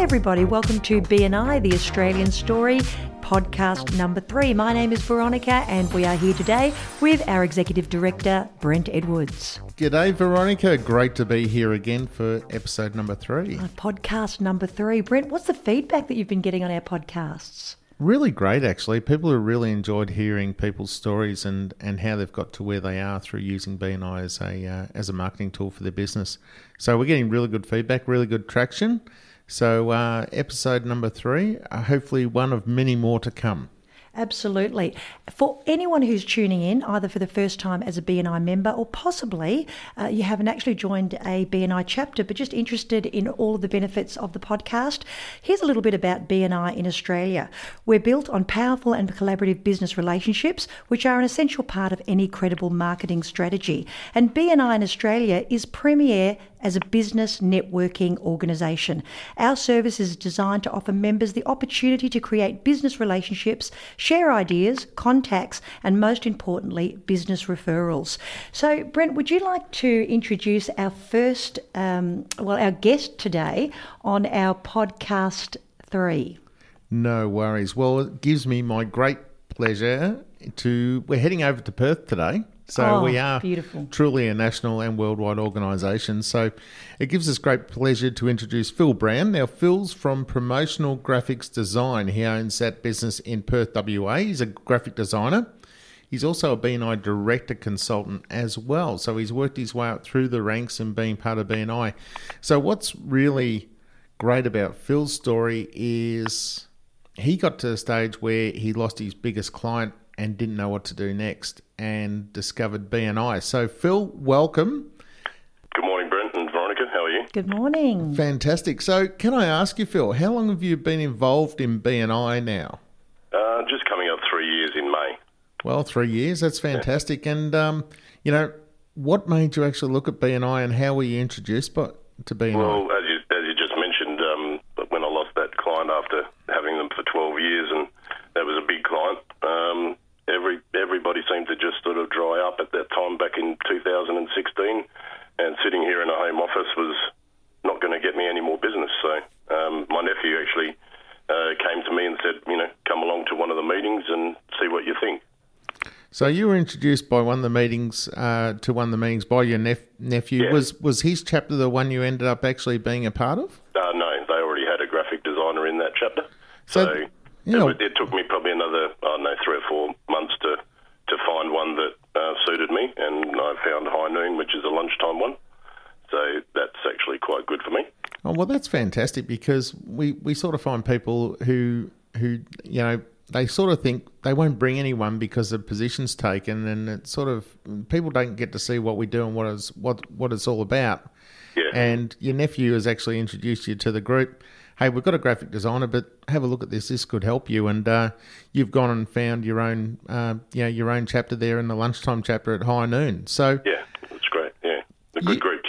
Hi, everybody. Welcome to BNI, the Australian Story, podcast number three. My name is Veronica, and we are here today with our Executive Director, Brent Edwards. G'day, Veronica. Great to be here again for episode number three. Uh, podcast number three. Brent, what's the feedback that you've been getting on our podcasts? Really great, actually. People have really enjoyed hearing people's stories and, and how they've got to where they are through using BNI as a uh, as a marketing tool for their business. So we're getting really good feedback, really good traction. So, uh, episode number three, uh, hopefully one of many more to come. Absolutely. For anyone who's tuning in, either for the first time as a BNI member or possibly uh, you haven't actually joined a BNI chapter but just interested in all of the benefits of the podcast, here's a little bit about BNI in Australia. We're built on powerful and collaborative business relationships, which are an essential part of any credible marketing strategy. And BNI in Australia is premier as a business networking organisation. Our service is designed to offer members the opportunity to create business relationships, share ideas, contacts, and most importantly, business referrals. So, Brent, would you like to introduce our first, um, well, our guest today on our podcast three? No worries. Well, it gives me my great pleasure to. We're heading over to Perth today. So oh, we are beautiful. truly a national and worldwide organisation. So it gives us great pleasure to introduce Phil Brand. Now, Phil's from Promotional Graphics Design. He owns that business in Perth, WA. He's a graphic designer. He's also a BNI director consultant as well. So he's worked his way up through the ranks and being part of BNI. So what's really great about Phil's story is he got to a stage where he lost his biggest client and didn't know what to do next and discovered BNI. So, Phil, welcome. Good morning, Brent and Veronica. How are you? Good morning. Fantastic. So, can I ask you, Phil, how long have you been involved in BNI now? Uh, just coming up three years in May. Well, three years. That's fantastic. Yeah. And, um, you know, what made you actually look at BNI and how were you introduced by, to BNI? Well, as you, as you just mentioned, um, when I lost that client after having them for 12 years, and that was a big client, um, every everybody seemed to just sort of dry up at that time back in 2016, and sitting here in a home office was not going to get me any more business. So um, my nephew actually uh, came to me and said, you know, come along to one of the meetings and see what you think. So you were introduced by one of the meetings uh, to one of the meetings by your nep- nephew. Yeah. Was was his chapter the one you ended up actually being a part of? Uh, no, they already had a graphic designer in that chapter. So, so you know, it, it, took me probably another, I don't know, three or four months to, to find one that uh, suited me, and I found High Noon, which is a lunchtime one. So that's actually quite good for me. Oh well, that's fantastic because we, we sort of find people who who you know they sort of think they won't bring anyone because the position's taken, and it sort of people don't get to see what we do and what is what what it's all about. Yeah. And your nephew has actually introduced you to the group hey, we've got a graphic designer, but have a look at this. This could help you. And uh, you've gone and found your own, uh, you know, your own chapter there in the lunchtime chapter at High Noon. So yeah, that's great. Yeah, a good you, group.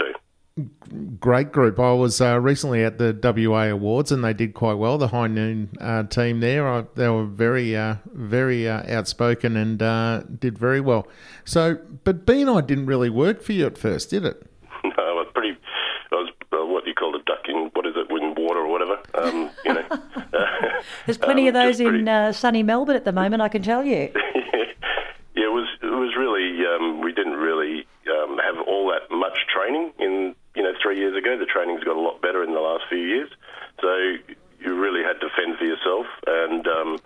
Great group. I was uh, recently at the WA Awards and they did quite well. The High Noon uh, team there, I, they were very, uh, very uh, outspoken and did very well. So, but i didn't really work for you at first, did it? No, I was pretty. I was what do you call a duck in what is it, in water or whatever. Um, you know, there's plenty um, of those pretty... in uh, sunny Melbourne at the moment. I can tell you. yeah, it was. It was really. Um, we didn't really um, have all that much training in. You know, three years ago, the training's got a lot better in the last few years. So you really had to fend for yourself, and um,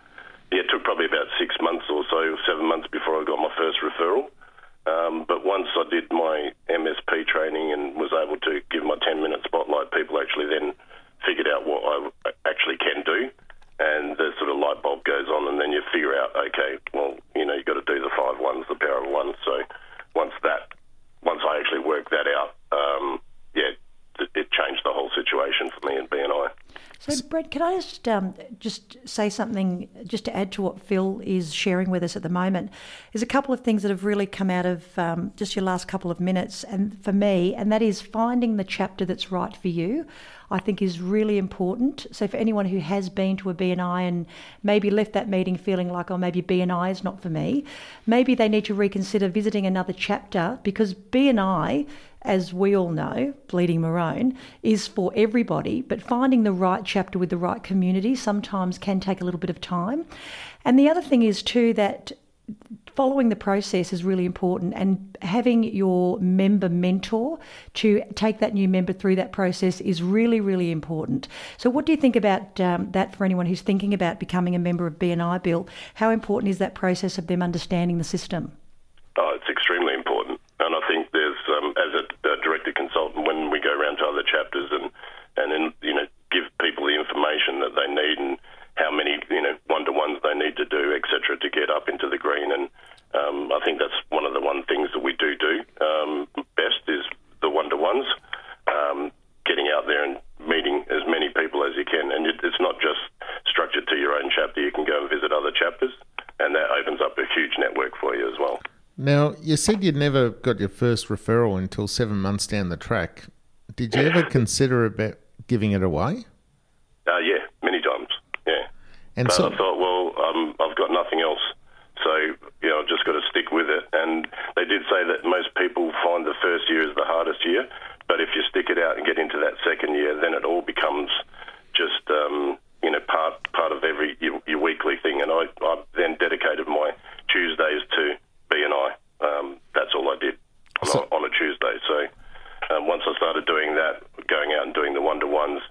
yeah, it took probably about six months or so, seven months before I got my first referral. Um, but once I did my MSP training and was able to give my 10 minute spotlight, people actually then figured out what I actually can do, and the sort of light bulb goes on, and then you figure out, okay, well, you know, you've got to do the five ones, the power of one. So once that, once I actually worked that out, um, yeah, it, it changed the whole situation for me in BNI. Brett, can I just um, just say something just to add to what Phil is sharing with us at the moment? There's a couple of things that have really come out of um, just your last couple of minutes, and for me, and that is finding the chapter that's right for you. I think is really important. So for anyone who has been to a BNI and maybe left that meeting feeling like, oh, maybe BNI is not for me, maybe they need to reconsider visiting another chapter because BNI as we all know, Bleeding Maroon is for everybody, but finding the right chapter with the right community sometimes can take a little bit of time. And the other thing is, too, that following the process is really important and having your member mentor to take that new member through that process is really really important. So what do you think about um, that for anyone who's thinking about becoming a member of bni bill? How important is that process of them understanding the system oh it's extremely important and i think there's um, as a, a director consultant when we go around to other chapters and then you know give people the information that they need and how many you know one to ones they need to do, etc., to get up into the green. And um, I think that's one of the one things that we do do um, best is the one to ones, um, getting out there and meeting as many people as you can. And it, it's not just structured to your own chapter. You can go and visit other chapters, and that opens up a huge network for you as well. Now, you said you'd never got your first referral until seven months down the track. Did you ever consider about giving it away? Uh, yeah, many times. Yeah. And but so, I thought, well, um, I've got nothing else, so you know, I've just got to stick with it. And they did say that most people find the first year is the hardest year, but if you stick it out and get into that second year, then it all becomes just um, you know part part of every your, your weekly thing. And I, I then dedicated my Tuesdays to BNI. Um, that's all I did on, So- a, on a Tuesday. So um, once I started doing that, going out and doing the one to ones,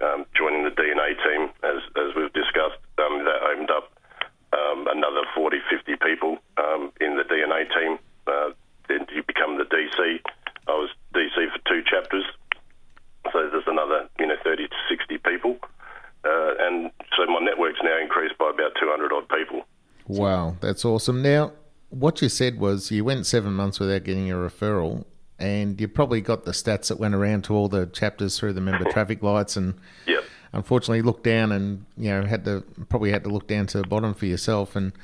um, joining the DNA team, as, as we've discussed, um, that opened up um, another 40, 50 people um, in the DNA team. Uh, then you become the DC. I was DC for two chapters, so there's another you know 30 to 60 people, uh, and so my network's now increased by about 200 odd people. Wow, that's awesome. Now, what you said was you went seven months without getting a referral, and you probably got the stats that went around to all the chapters through the member traffic lights, and Yep. unfortunately looked down and you know had to probably had to look down to the bottom for yourself, and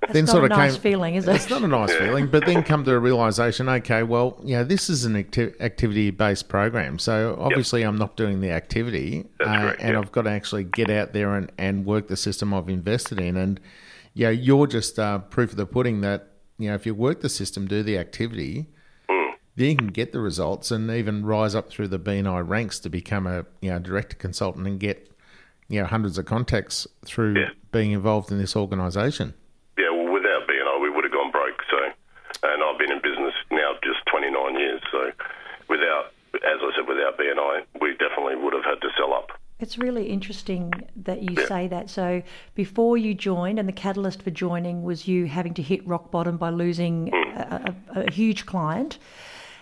That's then not sort a of nice came. feeling is it It's not a nice feeling, but then come to a realization. Okay, well, you know, this is an acti- activity-based program, so obviously I'm not doing the activity, uh, That's correct, and yep. I've got to actually get out there and, and work the system I've invested in, and you know, you're just uh, proof of the pudding that you know if you work the system, do the activity. Mm. Then you can get the results and even rise up through the BNI ranks to become a you know director consultant and get you know hundreds of contacts through Yeah. being involved in this organisation. Yeah, well, without BNI, we would have gone broke. So, and I've been in business now just 29 years. So, without, as I said, without BNI, we definitely would have had to sell up. It's really interesting that you say that. So, before you joined, and the catalyst for joining was you having to hit rock bottom by losing a, a, a huge client.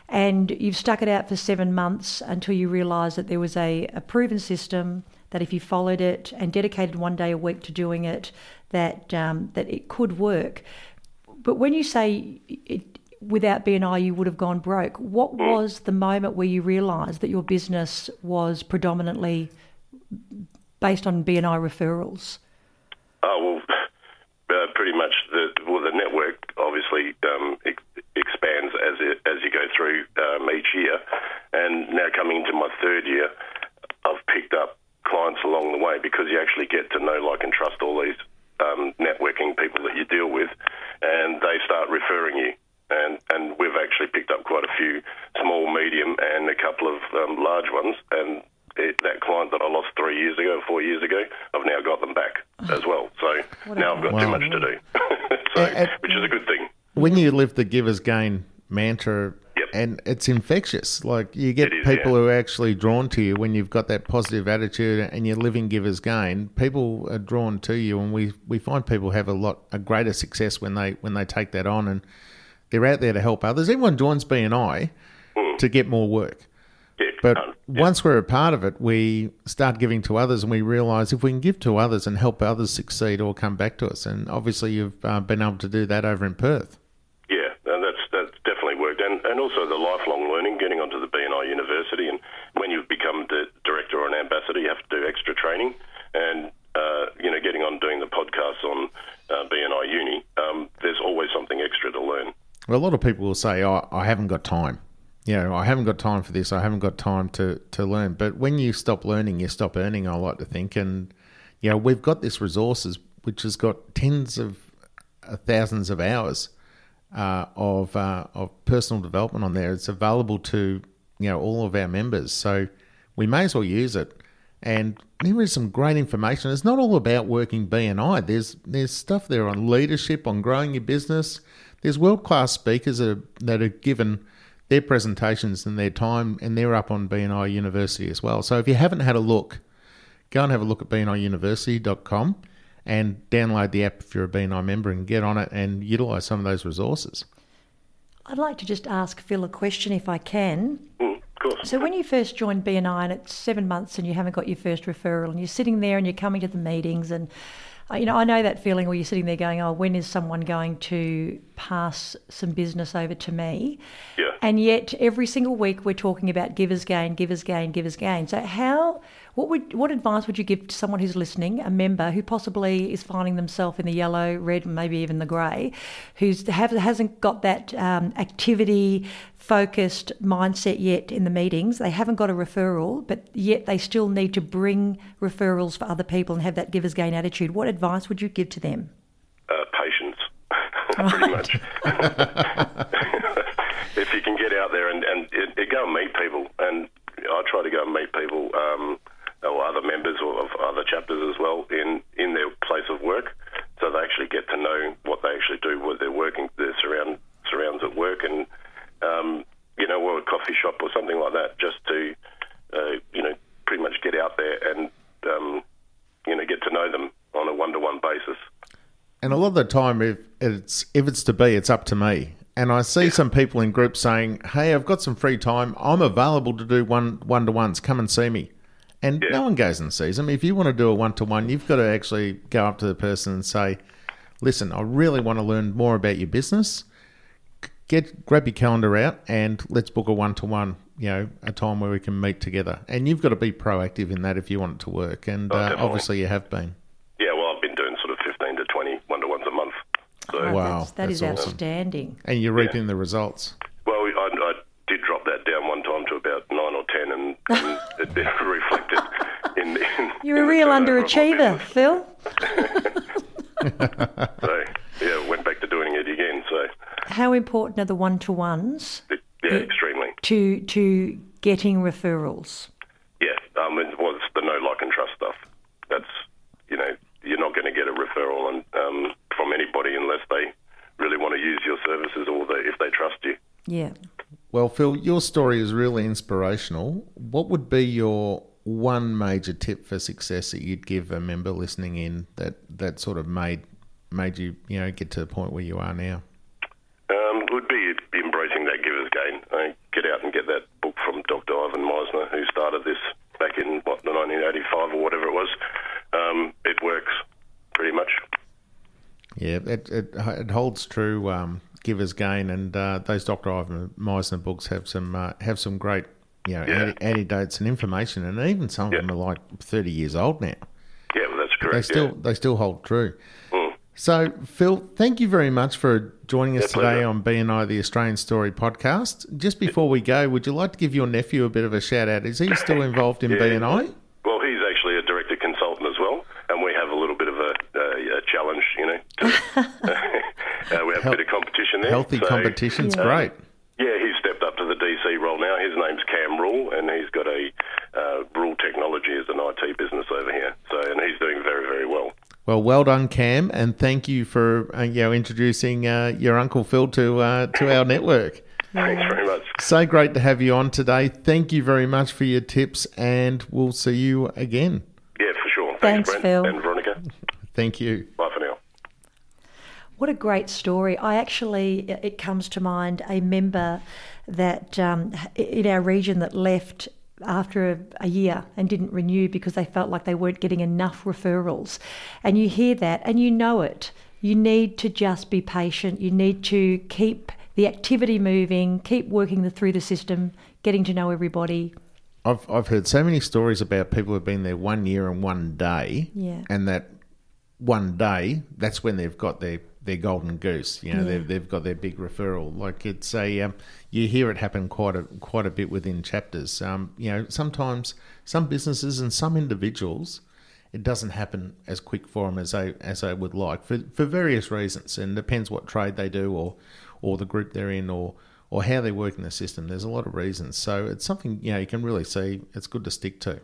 And you've stuck it out for seven months until you realised that there was a, a proven system that if you followed it and dedicated one day a week to doing it, that um, that it could work. But when you say it, without BNI you would have gone broke, what was the moment where you realised that your business was predominantly based on BNI referrals? Oh well, uh, pretty much the well the network obviously um, ex- expands as it, as you go through um, each year, and now coming into my third year, I've picked up clients along the way because you actually get to know, like, and trust all these um, networking people that you deal with, and they start referring you. And, and we've actually picked up quite a few small, medium, and a couple of um, large ones. And it, that client that I lost three years ago, four years ago, I've now got them back as well. So What a- now I've got Wow. too much to do, so, Uh, uh, which is a good thing. when you live the givers gain mantra Yep. and it's infectious like you get is, people yeah. who are actually drawn to you when you've got that positive attitude and you're living givers gain people are drawn to you and we we find people have a lot a greater success when they when they take that on and they're out there to help others everyone joins bni to get more work Yeah, but um, once we're a part of it, we start giving to others, and we realise if we can give to others and help others succeed, or come back to us. And obviously, you've uh, been able to do that over in Perth. Yeah, and that's that's definitely worked, and and also the lifelong learning, getting onto the BNI University, and when you've become the director or an ambassador, you have to do extra training, and uh, you know, getting on doing the podcasts on uh, BNI Uni, um, there's always something extra to learn. Well, a lot of people will say, "Oh, I haven't got time." You know, I haven't got time for this. I haven't got time to to learn. But when you stop learning, you stop earning. I like to think, and you know, we've got this resources which has got tens of uh, thousands of hours uh, of uh, of personal development on there. It's available to you know all of our members, so we may as well use it. And there is some great information. It's not all about working BNI. There's there's stuff there on leadership, on growing your business. There's world class speakers that are, that are given their presentations and their time, and they're up on BNI University as well. So if you haven't had a look, go and have a look at bniuniversity.com and download the app if you're a BNI member and get on it and utilise some of those resources. I'd like to just ask Phil a question if I can. Mm, of course. So when you first joined BNI and it's seven months and you haven't got your first referral and you're sitting there and you're coming to the meetings and uh, you know I know that feeling where you're sitting there going, oh, when is someone going to pass some business over to me? Yeah. And yet every single week we're talking about givers gain, givers gain, givers gain. So how what would what advice would you give to someone who's listening, a member who possibly is finding themselves in the yellow, red, maybe even the grey, who's have, hasn't got that um, activity focused mindset yet in the meetings? They haven't got a referral, but yet they still need to bring referrals for other people and have that givers gain attitude. What advice would you give to them? Uh, patience, pretty much. if you can get out there and, and, and go and meet people, and I try to go and meet people. Um, or other members of other chapters as well in, in their place of work, so they actually get to know what they actually do, what they're working, their surround, surrounds at work, and um, you know, or a coffee shop or something like that, just to uh, you know, pretty much get out there and um, you know, get to know them on a one-to-one basis. And a lot of the time, if it's if it's to be, it's up to me. And I see some people in groups saying, "Hey, I've got some free time. I'm available to do one one to ones. Come and see me." And Yeah. no one goes and sees them. If you want to do a one to one, you've got to actually go up to the person and say, "Listen, I really want to learn more about your business. Get grab your calendar out and let's book a one to one. You know, a time where we can meet together. And you've got to be proactive in that if you want it to work. And Oh, uh, obviously, you have been. Yeah, well, I've been doing sort of 15 to 20 one-to-ones a month. So, Oh, Wow, that's, that is that's awesome. outstanding. And you're reaping the results. well, I, I did drop that down one time to about nine or 10, and, and it, it reflected in, in You're in a real turnover of my underachiever. Phil. So, yeah, went back to doing it again. So, How important are the one to ones yeah, extremely. to to getting referrals? Yeah, um, it was the no like and trust stuff. That's you know you're not going to get a referral and um, from anybody unless they really want to use your services or they, if they trust you. Yeah. Well, Phil, your story is really inspirational. What would be your one major tip for success that you'd give a member listening in that, that sort of made made you you know get to the point where you are now? Um, would be embracing that giver's gain. Uh, get out and get that book from Dr. Ivan Misner, who started this back in what, 1985 or whatever it was. Um, it works pretty much. Yeah, it it, it holds true. Um, Givers gain, and uh, those Dr. Ivan Misner books have some uh, have some great you know Yeah. antidotes and information, and even some of Yeah. them are like thirty years old now. Yeah, well, that's They still yeah. they still hold true. Mm. So, Phil, thank you very much for joining us today pleasure. on BNI the Australian Story podcast. Just before we go, would you like to give your nephew a bit of a shout out? Is he still involved in. BNI? Well, he's actually a director consultant as well, and we have a little bit of a, a, a challenge, you know. To, uh, we have a bit of competition there. Healthy So, competition's Yeah. great. Yeah, he's stepped up to the DC role now. His name's Cam Rule, and he's got a uh, Rule Technology as an IT business over here. So, and he's doing very, very well. Well, well done, Cam, and thank you for uh, you know introducing uh, your uncle Phil to uh, to our network. Thanks very much. So great to have you on today. Thank you very much for your tips, and we'll see you again. Yeah, for sure. Thanks, Brent Phil. and Veronica. Thank you. Bye for now. What a great story. I actually, it comes to mind a member that um, in our region that left after a, a year and didn't renew because they felt like they weren't getting enough referrals. And you hear that and you know it. You need to just be patient. You need to keep the activity moving, keep working the, through the system, getting to know everybody. I've I've heard so many stories about people who've been there one year and one day, Yeah. and that one day that's when they've got their their golden goose. You know, Yeah. they've they've got their big referral. Like it's a um, you hear it happen quite a quite a bit within chapters. Um, you know, sometimes some businesses and some individuals. It doesn't happen as quick for them as they as they would like for for various reasons, and depends what trade they do or or the group they're in or or how they work in the system. There's a lot of reasons. So it's something you know you can really see. It's good to stick to.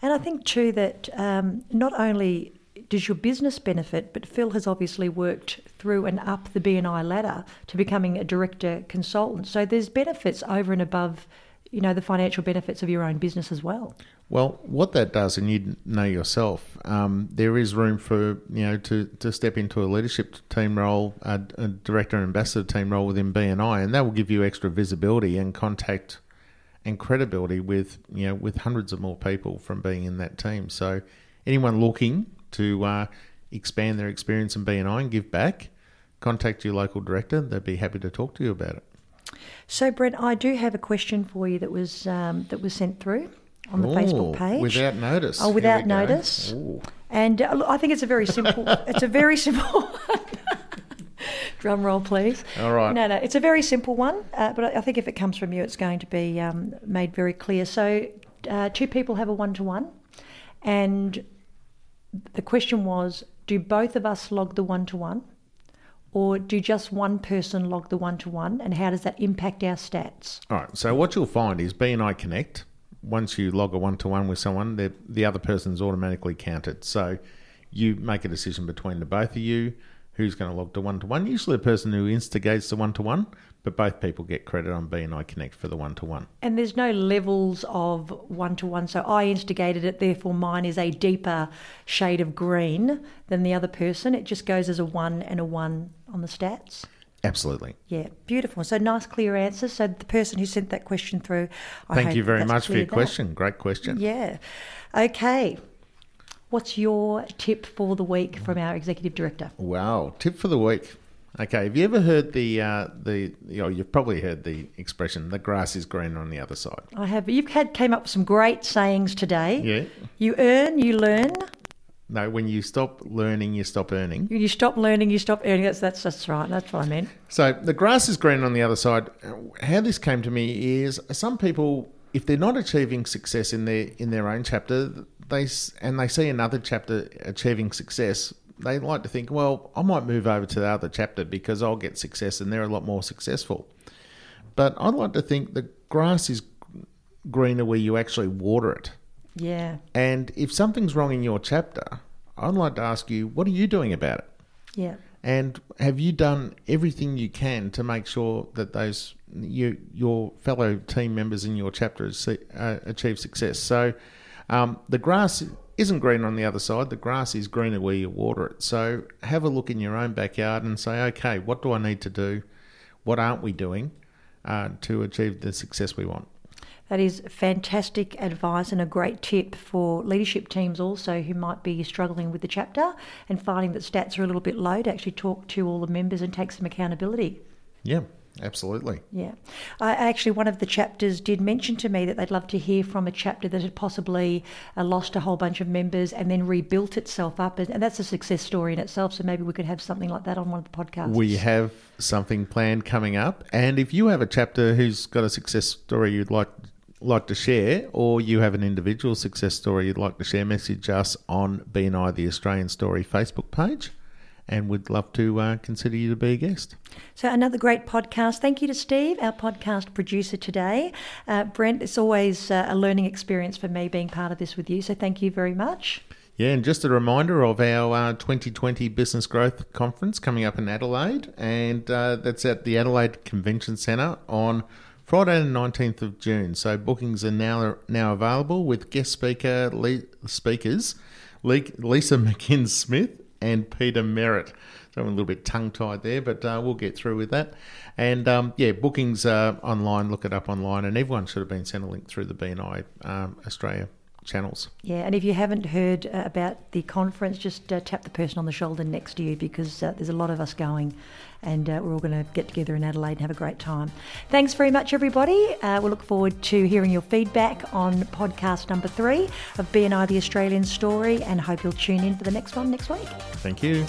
And I think too that um, not only does your business benefit, but Phil has obviously worked through and up the BNI ladder to becoming a director consultant. So there's benefits over and above, you know, the financial benefits of your own business as well. Well, what that does, and you know yourself, um, there is room for you know to, to step into a leadership team role, a, a director and ambassador team role within BNI, and that will give you extra visibility and contact and credibility with you know with hundreds of more people from being in that team. So, anyone looking to uh, expand their experience in BNI and give back, contact your local director. They'd be happy to talk to you about it. So, Brent, I do have a question for you that was um, that was sent through on the Facebook page. Without notice. Oh, without notice. Ooh. And uh, I think it's a very simple. it's a very simple. Drum roll, please. All right. No, no, it's a very simple one, uh, but I think if it comes from you, it's going to be um, made very clear. So, uh, two people have a one-to-one, and the question was, do both of us log the one-to-one? or do just one person log the one to one, and how does that impact our stats? All right. So what you'll find is BNI Connect once you log a one to one with someone, the other person's automatically counted. So you make a decision between the both of you who's going to log to one to one. Usually, a person who instigates the one to one, but both people get credit on BNI Connect for the one to one. And there's no levels of one to one. So I instigated it, therefore mine is a deeper shade of green than the other person. It just goes as a one and a one on the stats. Absolutely. Yeah, beautiful. So nice, clear answers. So the person who sent that question through, I thank you very much for your that. question. Great question. Yeah. Okay. What's your tip for the week from our executive director? Wow, tip for the week. Okay, have you ever heard the uh, the you know you've probably heard the expression "the grass is greener on the other side"? I have. You've had came up with some great sayings today. Yeah. You earn, you learn. No, when you stop learning, you stop earning. You stop learning, you stop earning. That's that's that's right. That's what I meant. So the grass is green on the other side. How this came to me is some people, if they're not achieving success in their in their own chapter, they and they see another chapter achieving success, they like to think, well, I might move over to the other chapter because I'll get success and they're a lot more successful. But I'd like to think the grass is greener where you actually water it. Yeah. And if something's wrong in your chapter, I'd like to ask you, what are you doing about it? Yeah. And have you done everything you can to make sure that those you, your fellow team members in your chapter uh, achieve success? So um, the grass isn't green on the other side. The grass is greener where you water it. So have a look in your own backyard and say, okay, what do I need to do? What aren't we doing uh, to achieve the success we want? That is fantastic advice and a great tip for leadership teams also who might be struggling with the chapter and finding that stats are a little bit low to actually talk to all the members and take some accountability. Yeah. Absolutely. Yeah. I actually, one of the chapters did mention to me that they'd love to hear from a chapter that had possibly uh, lost a whole bunch of members and then rebuilt itself up. And, and, that's a success story in itself. So maybe we could have something like that on one of the podcasts. We have something planned coming up. And if you have a chapter who's got a success story you'd like like to share, or you have an individual success story you'd like to share, message us on BNI the Australian Story Facebook page, and we'd love to uh, consider you to be a guest. So, another great podcast. Thank you to Steve, our podcast producer today. Uh, Brent, it's always uh, a learning experience for me being part of this with you, so thank you very much. Yeah, and just a reminder of our 2020 uh, Business Growth Conference coming up in Adelaide, and uh, that's at the Adelaide Convention Centre on Friday the 19th of June. So bookings are now now available with guest speaker speakers Lisa McKinn Smith and Peter Merritt. So I'm a little bit tongue tied there, but uh, we'll get through with that. And um, yeah, bookings are online. Look it up online, and everyone should have been sent a link through the BNI um, Australia channels. Yeah, and if you haven't heard uh, about the conference, just uh, tap the person on the shoulder next to you because uh, there's a lot of us going and uh, we're all going to get together in Adelaide and have a great time. Thanks very much, everybody. Uh, we look forward to hearing your feedback on podcast number three of BNI the Australian Story and hope you'll tune in for the next one next week. Thank you.